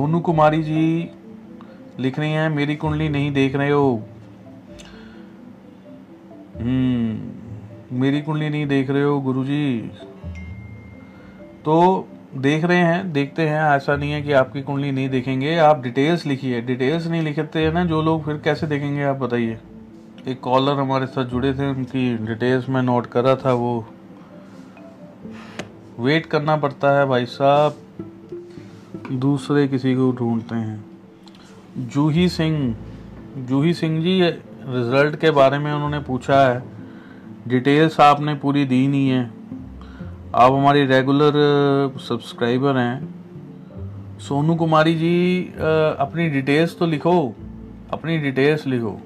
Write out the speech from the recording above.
सोनू कुमारी जी लिख रही हैं, मेरी कुंडली नहीं देख रहे हो। हम्म मेरी कुंडली नहीं देख रहे हो गुरुजी। तो देख रहे हैं, देखते हैं, ऐसा नहीं है कि आपकी कुंडली नहीं देखेंगे। आप डिटेल्स लिखिए डिटेल्स नहीं लिखते हैं ना, जो लोग फिर कैसे देखेंगे, आप बताइए। एक कॉलर हमारे साथ जुड़े थे, उनकी डिटेल्स में नोट करा था, वो। वेट करना पड़ता है भाई साहब। दूसरे किसी को ढूंढते हैं। जूही सिंह जूही सिंह जी रिज़ल्ट के बारे में उन्होंने पूछा है। डिटेल्स आपने पूरी दी नहीं है। आप हमारी रेगुलर सब्सक्राइबर हैं। सोनू कुमारी जी अपनी डिटेल्स तो लिखो, अपनी डिटेल्स लिखो।